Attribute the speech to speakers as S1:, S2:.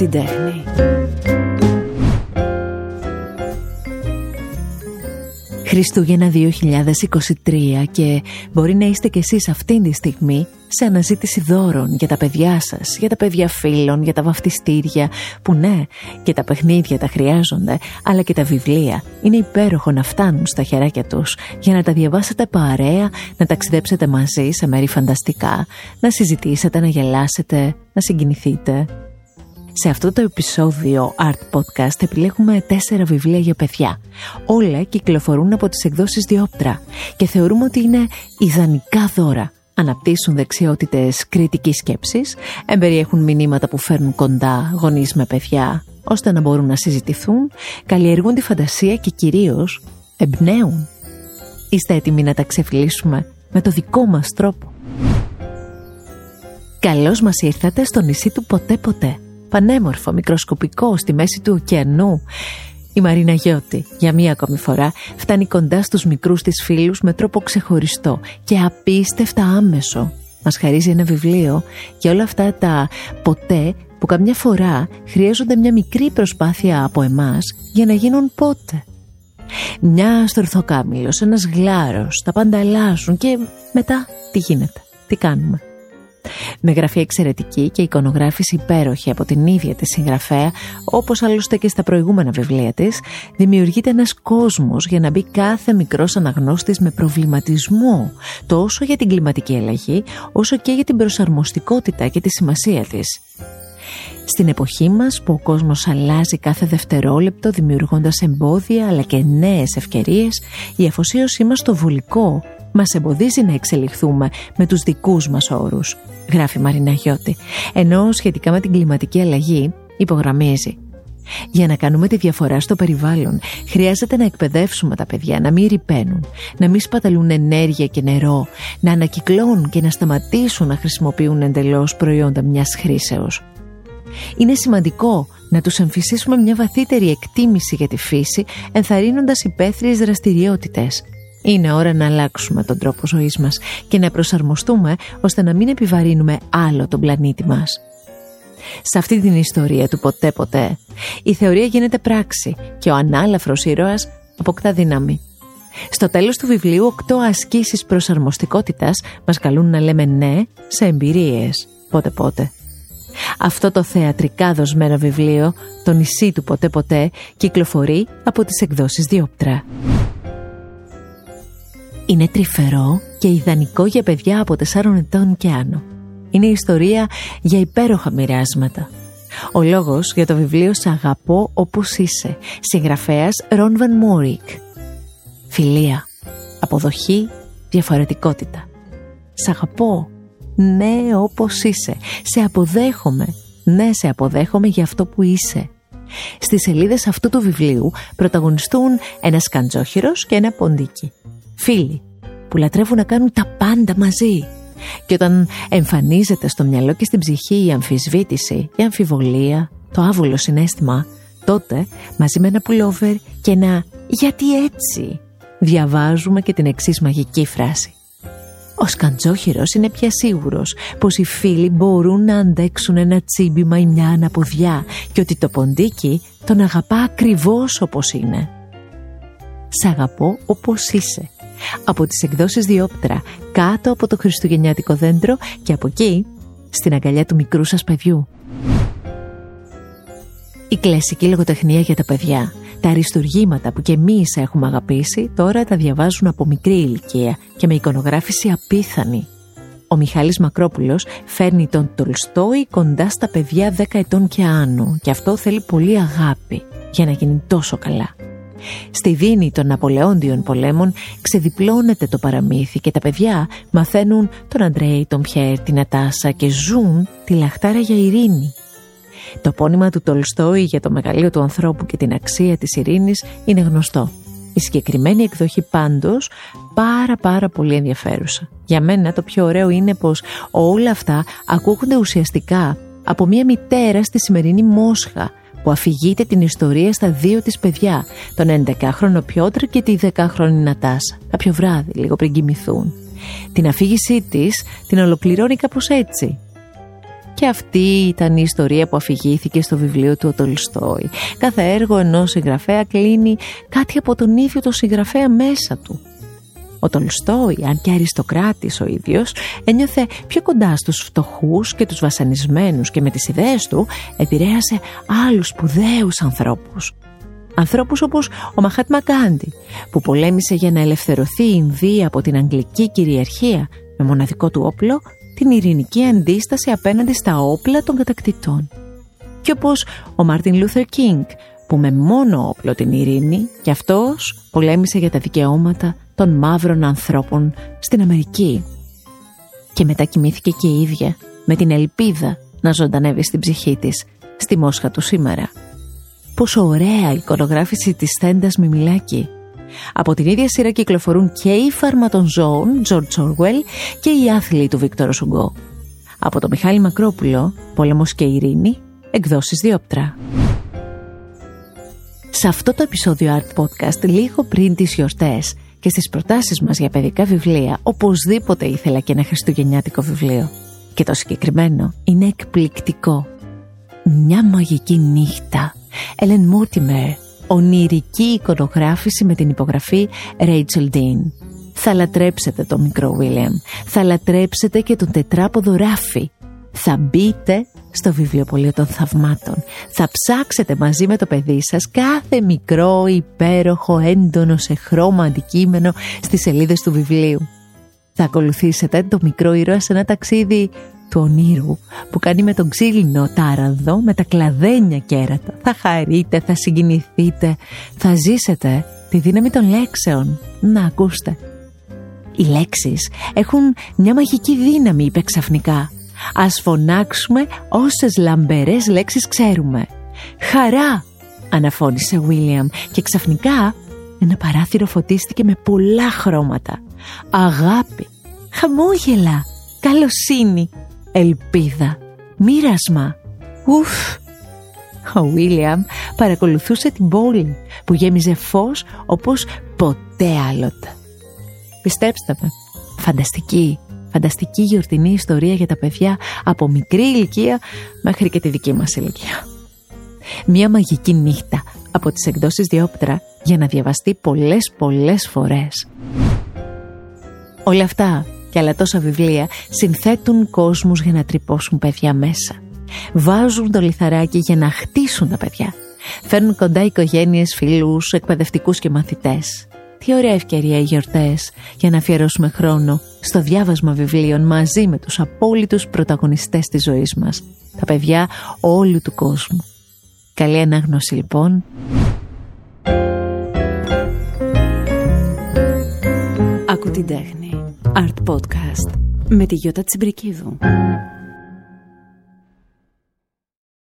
S1: την τέχνη. Χριστούγεννα 2023 και μπορεί να είστε κι εσείς αυτήν τη στιγμή σε αναζήτηση δώρων για τα παιδιά σας, για τα παιδιά φίλων, για τα βαφτιστήρια που ναι και τα παιχνίδια τα χρειάζονται αλλά και τα βιβλία είναι υπέροχο να φτάνουν στα χεράκια τους για να τα διαβάσετε παρέα, να ταξιδέψετε μαζί σε μέρη φανταστικά, να συζητήσετε, να γελάσετε, να συγκινηθείτε σε αυτό το επεισόδιο Art Podcast επιλέγουμε τέσσερα βιβλία για παιδιά. Όλα κυκλοφορούν από τις εκδόσεις Διόπτρα και θεωρούμε ότι είναι ιδανικά δώρα. Αναπτύσσουν δεξιότητες κριτικής σκέψης, εμπεριέχουν μηνύματα που φέρνουν κοντά γονείς με παιδιά, ώστε να μπορούν να συζητηθούν, καλλιεργούν τη φαντασία και κυρίως εμπνέουν. Είστε έτοιμοι να τα ξεφυλίσουμε με το δικό μας τρόπο. Καλώς μας ήρθατε στο νησί του ποτέ ποτέ πανέμορφο, μικροσκοπικό στη μέση του ωκεανού. Η Μαρίνα Γιώτη για μία ακόμη φορά φτάνει κοντά στους μικρούς της φίλους με τρόπο ξεχωριστό και απίστευτα άμεσο. Μας χαρίζει ένα βιβλίο για όλα αυτά τα ποτέ που καμιά φορά χρειάζονται μια μικρή προσπάθεια από εμάς για να γίνουν πότε. Μια στορθοκάμιλος, ένας γλάρος, τα πάντα αλλάζουν και μετά τι γίνεται, τι κάνουμε. Με γραφή εξαιρετική και εικονογράφηση υπέροχη από την ίδια τη συγγραφέα, όπως άλλωστε και στα προηγούμενα βιβλία της, δημιουργείται ένας κόσμος για να μπει κάθε μικρός αναγνώστης με προβληματισμό, τόσο για την κλιματική αλλαγή, όσο και για την προσαρμοστικότητα και τη σημασία της. Στην εποχή μας που ο κόσμος αλλάζει κάθε δευτερόλεπτο δημιουργώντας εμπόδια αλλά και νέες ευκαιρίες, η αφοσίωσή μας στο βουλικό μας εμποδίζει να εξελιχθούμε με τους δικούς μας όρους, γράφει Μαρίνα Γιώτη, ενώ σχετικά με την κλιματική αλλαγή υπογραμμίζει. Για να κάνουμε τη διαφορά στο περιβάλλον, χρειάζεται να εκπαιδεύσουμε τα παιδιά να μην ρηπαίνουν, να μην σπαταλούν ενέργεια και νερό, να ανακυκλώνουν και να σταματήσουν να χρησιμοποιούν εντελώς προϊόντα μιας χρήσεως. Είναι σημαντικό να τους εμφυσίσουμε μια βαθύτερη εκτίμηση για τη φύση, ενθαρρύνοντας υπαίθριες δραστηριότητες, είναι ώρα να αλλάξουμε τον τρόπο ζωής μας και να προσαρμοστούμε ώστε να μην επιβαρύνουμε άλλο τον πλανήτη μας. Σε αυτή την ιστορία του ποτέ ποτέ, η θεωρία γίνεται πράξη και ο ανάλαφρος ήρωας αποκτά δύναμη. Στο τέλος του βιβλίου, οκτώ ασκήσεις προσαρμοστικότητας μας καλούν να λέμε ναι σε εμπειρίες, πότε πότε. Αυτό το θεατρικά δοσμένο βιβλίο, το νησί του ποτέ ποτέ, κυκλοφορεί από τις εκδόσεις Διόπτρα. Είναι τρυφερό και ιδανικό για παιδιά από 4 ετών και άνω. Είναι ιστορία για υπέροχα μοιράσματα. Ο λόγος για το βιβλίο «Σ' αγαπώ όπως είσαι» συγγραφέας Ρον Βαν Μόρικ. Φιλία, αποδοχή, διαφορετικότητα. Σ' αγαπώ, ναι όπως είσαι. Σε αποδέχομαι, ναι σε αποδέχομαι για αυτό που είσαι. Στις σελίδες αυτού του βιβλίου πρωταγωνιστούν ένας σκαντζόχυρος και ένα ποντίκι φίλοι που λατρεύουν να κάνουν τα πάντα μαζί. Και όταν εμφανίζεται στο μυαλό και στην ψυχή η αμφισβήτηση, η αμφιβολία, το άβολο συνέστημα, τότε μαζί με ένα πουλόβερ και ένα «γιατί έτσι» διαβάζουμε και την εξής μαγική φράση. Ο σκαντζόχυρος είναι πια σίγουρος πως οι φίλοι μπορούν να αντέξουν ένα τσίμπημα ή μια αναποδιά και ότι το ποντίκι τον αγαπά ακριβώς όπως είναι. Σ' αγαπώ όπως είσαι από τις εκδόσεις Διόπτρα κάτω από το χριστουγεννιάτικο δέντρο και από εκεί στην αγκαλιά του μικρού σας παιδιού. Η κλασική λογοτεχνία για τα παιδιά, τα αριστουργήματα που και εμείς έχουμε αγαπήσει, τώρα τα διαβάζουν από μικρή ηλικία και με εικονογράφηση απίθανη. Ο Μιχάλης Μακρόπουλος φέρνει τον Τολστόη κοντά στα παιδιά 10 ετών και άνω και αυτό θέλει πολύ αγάπη για να γίνει τόσο καλά. Στη δίνη των Ναπολεόντιων πολέμων ξεδιπλώνεται το παραμύθι και τα παιδιά μαθαίνουν τον Αντρέη, τον Πιέρ, την Ατάσα και ζουν τη λαχτάρα για ειρήνη. Το πόνημα του Τολστόη για το μεγαλείο του ανθρώπου και την αξία της ειρήνης είναι γνωστό. Η συγκεκριμένη εκδοχή πάντως πάρα πάρα πολύ ενδιαφέρουσα. Για μένα το πιο ωραίο είναι πως όλα αυτά ακούγονται ουσιαστικά από μια μητέρα στη σημερινή Μόσχα που αφηγείται την ιστορία στα δύο της παιδιά, τον 11χρονο Πιότρ και τη 10χρονη Νατάσα, κάποιο βράδυ, λίγο πριν κοιμηθούν. Την αφήγησή της την ολοκληρώνει κάπως έτσι. Και αυτή ήταν η ιστορία που αφηγήθηκε στο βιβλίο του ο Τολστόη. Κάθε έργο ενός συγγραφέα κλείνει κάτι από τον ίδιο το συγγραφέα μέσα του. Ο Τολστόη, αν και αριστοκράτης ο ίδιος, ένιωθε πιο κοντά στους φτωχούς και τους βασανισμένους και με τις ιδέες του επηρέασε άλλους σπουδαίους ανθρώπους. Ανθρώπους όπως ο Μαχάτμα Γκάντι, που πολέμησε για να ελευθερωθεί η Ινδία από την Αγγλική κυριαρχία με μοναδικό του όπλο την ειρηνική αντίσταση απέναντι στα όπλα των κατακτητών. Και όπως ο Μάρτιν Λούθερ Κινγκ, που με μόνο όπλο την ειρήνη και αυτός πολέμησε για τα δικαιώματα των μαύρων ανθρώπων στην Αμερική. Και μετά κοιμήθηκε και η ίδια με την ελπίδα να ζωντανεύει στην ψυχή της στη Μόσχα του σήμερα. Πόσο ωραία η εικονογράφηση της Θέντας Μιμιλάκη. Από την ίδια σειρά κυκλοφορούν και οι φάρμα των ζώων, George Orwell, και οι άθλοι του Βίκτορο Σουγκό. Από το Μιχάλη Μακρόπουλο, Πόλεμος και Ειρήνη, εκδόσεις Διόπτρα. Σε αυτό το επεισόδιο Art Podcast, λίγο πριν τις γιορτές και στις προτάσεις μας για παιδικά βιβλία, οπωσδήποτε ήθελα και ένα χριστουγεννιάτικο βιβλίο. Και το συγκεκριμένο είναι εκπληκτικό. Μια μαγική νύχτα. Ellen Mortimer. Ονειρική εικονογράφηση με την υπογραφή Rachel Dean. Θα λατρέψετε το μικρό William. Θα λατρέψετε και τον τετράποδο Ράφι. Θα μπείτε στο βιβλιοπωλείο των θαυμάτων. Θα ψάξετε μαζί με το παιδί σας κάθε μικρό, υπέροχο, έντονο σε χρώμα αντικείμενο στις σελίδες του βιβλίου. Θα ακολουθήσετε το μικρό ήρωα σε ένα ταξίδι του ονείρου που κάνει με τον ξύλινο τάραδο με τα κλαδένια κέρατα. Θα χαρείτε, θα συγκινηθείτε, θα ζήσετε τη δύναμη των λέξεων. Να ακούστε. Οι λέξεις έχουν μια μαγική δύναμη, είπε ξαφνικά. Ας φωνάξουμε όσες λαμπερές λέξεις ξέρουμε. «Χαρά», αναφώνησε ο Βίλιαμ και ξαφνικά ένα παράθυρο φωτίστηκε με πολλά χρώματα. Αγάπη, χαμόγελα, καλοσύνη, ελπίδα, μοίρασμα. Ουφ! Ο Βίλιαμ παρακολουθούσε την πόλη που γέμιζε φως όπως ποτέ άλλοτε. Πιστέψτε με, φανταστική Φανταστική γιορτινή ιστορία για τα παιδιά από μικρή ηλικία μέχρι και τη δική μας ηλικία. Μια μαγική νύχτα από τις εκδόσεις Διόπτρα για να διαβαστεί πολλές πολλές φορές. Όλα αυτά και άλλα τόσα βιβλία συνθέτουν κόσμους για να τρυπώσουν παιδιά μέσα. Βάζουν το λιθαράκι για να χτίσουν τα παιδιά. Φέρνουν κοντά οικογένειες, φίλους, εκπαιδευτικούς και μαθητές. Τι ωραία ευκαιρία οι γιορτές για να αφιερώσουμε χρόνο στο διάβασμα βιβλίων μαζί με τους απόλυτους πρωταγωνιστές της ζωής μας, τα παιδιά όλου του κόσμου. Καλή ανάγνωση λοιπόν. Άκου την τέχνη. Art Podcast με τη Γιώτα Τσιμπρικίδου.